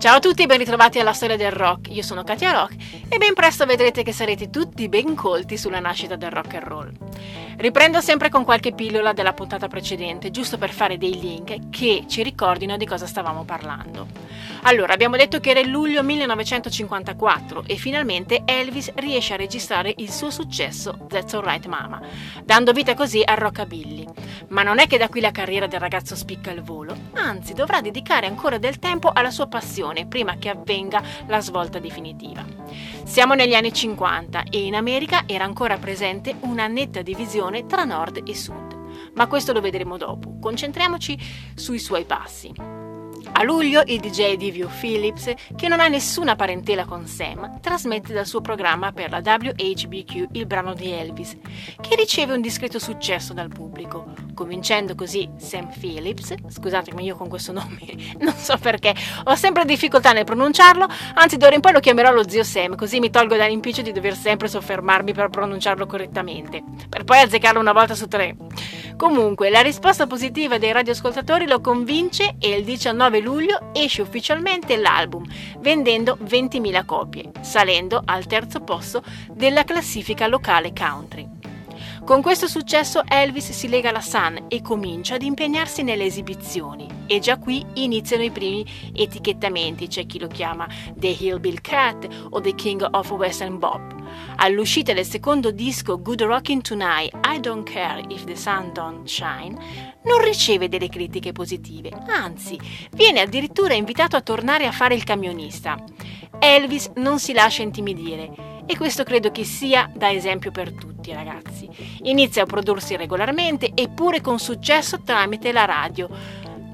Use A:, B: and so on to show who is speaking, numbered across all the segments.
A: Ciao a tutti e ben ritrovati alla storia del rock. Io sono Katia Rock e ben presto vedrete che sarete tutti ben colti sulla nascita del rock and roll. Riprendo sempre con qualche pillola della puntata precedente, giusto per fare dei link che ci ricordino di cosa stavamo parlando. Allora, abbiamo detto che era il luglio 1954 e finalmente Elvis riesce a registrare il suo successo That's Alright Mama, dando vita così al rockabilly. Ma non è che da qui la carriera del ragazzo spicca il volo, anzi dovrà dedicare ancora del tempo alla sua passione prima che avvenga la svolta definitiva. Siamo negli anni 50 e in America era ancora presente una netta divisione tra nord e sud, ma questo lo vedremo dopo. Concentriamoci sui suoi passi. A luglio il DJ D.V. Phillips, che non ha nessuna parentela con Sam, trasmette dal suo programma per la WHBQ il brano di Elvis, che riceve un discreto successo dal pubblico, convincendo così Sam Phillips, scusatemi io con questo nome, non so perché, ho sempre difficoltà nel pronunciarlo, anzi d'ora in poi lo chiamerò lo zio Sam, così mi tolgo dall'impiccio di dover sempre soffermarmi per pronunciarlo correttamente, per poi azzeccarlo una volta su tre. Comunque, la risposta positiva dei radioascoltatori lo convince e il 19 luglio esce ufficialmente l'album, vendendo 20.000 copie, salendo al terzo posto della classifica locale country. Con questo successo Elvis si lega alla Sun e comincia ad impegnarsi nelle esibizioni e già qui iniziano i primi etichettamenti, c'è chi lo chiama The Hillbill Cat o The King of Western Bob. All'uscita del secondo disco Good Rockin' Tonight, I Don't Care If the Sun Don't Shine, non riceve delle critiche positive, anzi, viene addirittura invitato a tornare a fare il camionista. Elvis non si lascia intimidire e questo credo che sia da esempio per tutti ragazzi. Inizia a prodursi regolarmente eppure con successo tramite la radio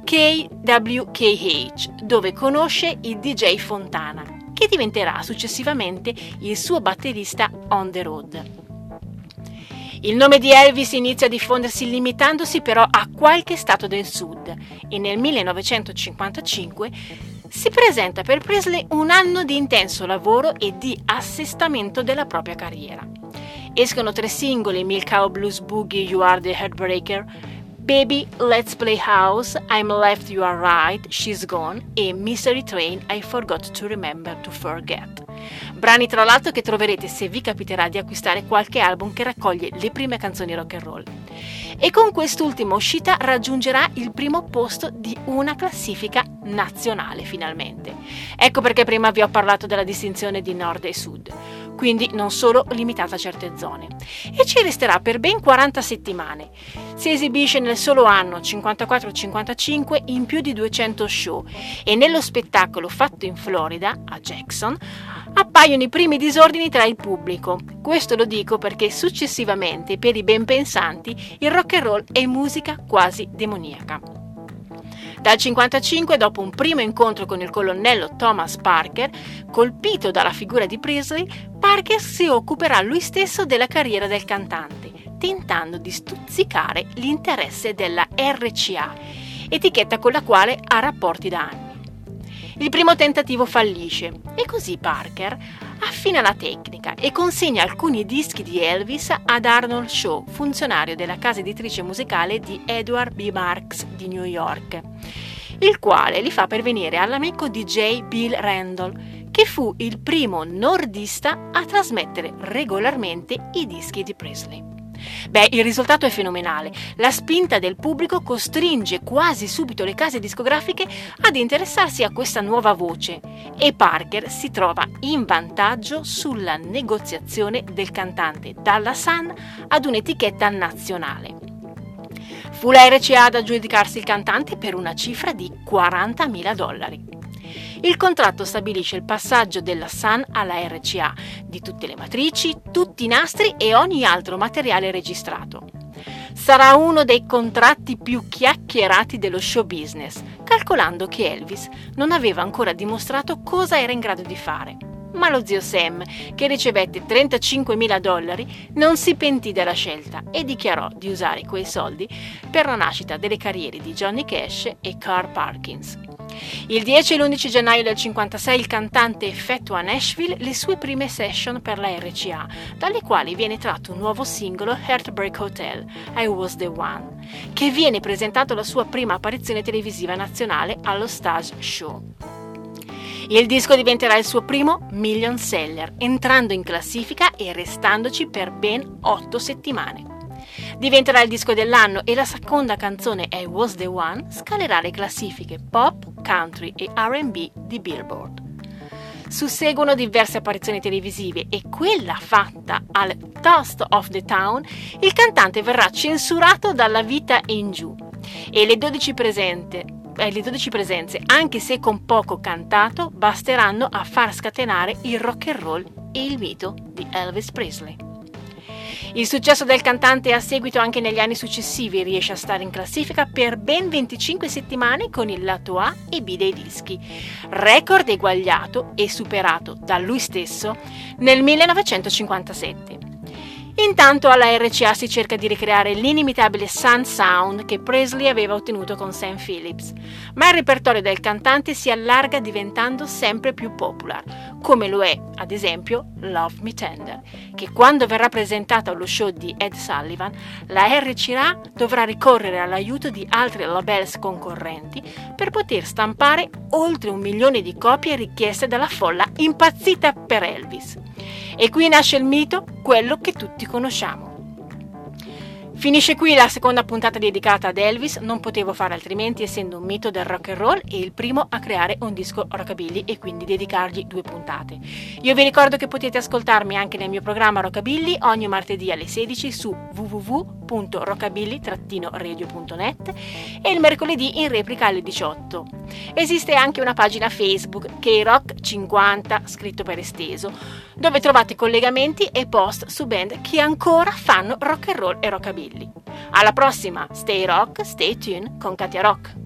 A: KWKH, dove conosce il DJ Fontana, che diventerà successivamente il suo batterista on the road. Il nome di Elvis inizia a diffondersi limitandosi però a qualche stato del sud e nel 1955 si presenta per Presley un anno di intenso lavoro e di assestamento della propria carriera. Escono tre singoli, Milk Cow Blues Boogie, You Are the Heartbreaker, Baby, Let's Play House, I'm Left, You Are Right, She's Gone e Mystery Train, I Forgot to Remember to Forget. Brani tra l'altro che troverete se vi capiterà di acquistare qualche album che raccoglie le prime canzoni rock and roll. E con quest'ultima uscita raggiungerà il primo posto di una classifica nazionale finalmente. Ecco perché prima vi ho parlato della distinzione di nord e sud quindi non solo limitata a certe zone. E ci resterà per ben 40 settimane. Si esibisce nel solo anno 54-55 in più di 200 show e nello spettacolo fatto in Florida, a Jackson, appaiono i primi disordini tra il pubblico. Questo lo dico perché successivamente, per i ben pensanti, il rock and roll è musica quasi demoniaca. Dal 1955, dopo un primo incontro con il colonnello Thomas Parker, colpito dalla figura di Presley, Parker si occuperà lui stesso della carriera del cantante, tentando di stuzzicare l'interesse della RCA, etichetta con la quale ha rapporti da anni. Il primo tentativo fallisce e così Parker affina la tecnica e consegna alcuni dischi di Elvis ad Arnold Shaw, funzionario della casa editrice musicale di Edward B. Marks di New York, il quale li fa pervenire all'amico DJ Bill Randall, che fu il primo nordista a trasmettere regolarmente i dischi di Presley. Beh, il risultato è fenomenale. La spinta del pubblico costringe quasi subito le case discografiche ad interessarsi a questa nuova voce e Parker si trova in vantaggio sulla negoziazione del cantante dalla Sun ad un'etichetta nazionale. Fu la RCA ad aggiudicarsi il cantante per una cifra di 40.000 dollari. Il contratto stabilisce il passaggio della Sun alla RCA di tutte le matrici, tutti i nastri e ogni altro materiale registrato. Sarà uno dei contratti più chiacchierati dello show business, calcolando che Elvis non aveva ancora dimostrato cosa era in grado di fare. Ma lo zio Sam, che ricevette 35.000 dollari, non si pentì della scelta e dichiarò di usare quei soldi per la nascita delle carriere di Johnny Cash e Carl Parkins. Il 10 e l'11 gennaio del 56 il cantante effettua a Nashville le sue prime session per la RCA, dalle quali viene tratto un nuovo singolo Heartbreak Hotel, I Was the One, che viene presentato alla sua prima apparizione televisiva nazionale allo Stage Show. Il disco diventerà il suo primo million seller, entrando in classifica e restandoci per ben otto settimane. Diventerà il disco dell'anno e la seconda canzone I Was the One scalerà le classifiche pop, country e RB di Billboard. Susseguono diverse apparizioni televisive e quella fatta al Toast of the Town, il cantante verrà censurato dalla vita in giù e le 12 presenti eh, le 12 presenze, anche se con poco cantato, basteranno a far scatenare il rock and roll e il mito di Elvis Presley. Il successo del cantante a seguito anche negli anni successivi riesce a stare in classifica per ben 25 settimane con il lato A e B dei dischi, record eguagliato e superato da lui stesso nel 1957. Intanto alla RCA si cerca di ricreare l'inimitabile Sun Sound che Presley aveva ottenuto con Sam Phillips, ma il repertorio del cantante si allarga diventando sempre più popular, come lo è, ad esempio, Love Me Tender, che quando verrà presentato allo show di Ed Sullivan, la RCA dovrà ricorrere all'aiuto di altre labels concorrenti per poter stampare oltre un milione di copie richieste dalla folla impazzita per Elvis. E qui nasce il mito, quello che tutti conosciamo. Finisce qui la seconda puntata dedicata ad Elvis, non potevo fare altrimenti essendo un mito del rock and roll e il primo a creare un disco rockabilly e quindi dedicargli due puntate. Io vi ricordo che potete ascoltarmi anche nel mio programma Rockabilly ogni martedì alle 16 su www.rockabilly-radio.net e il mercoledì in replica alle 18. Esiste anche una pagina Facebook K-Rock 50 scritto per esteso, dove trovate collegamenti e post su band che ancora fanno rock and roll e rockabilly. Alla prossima, stay rock, stay tuned con Katia Rock.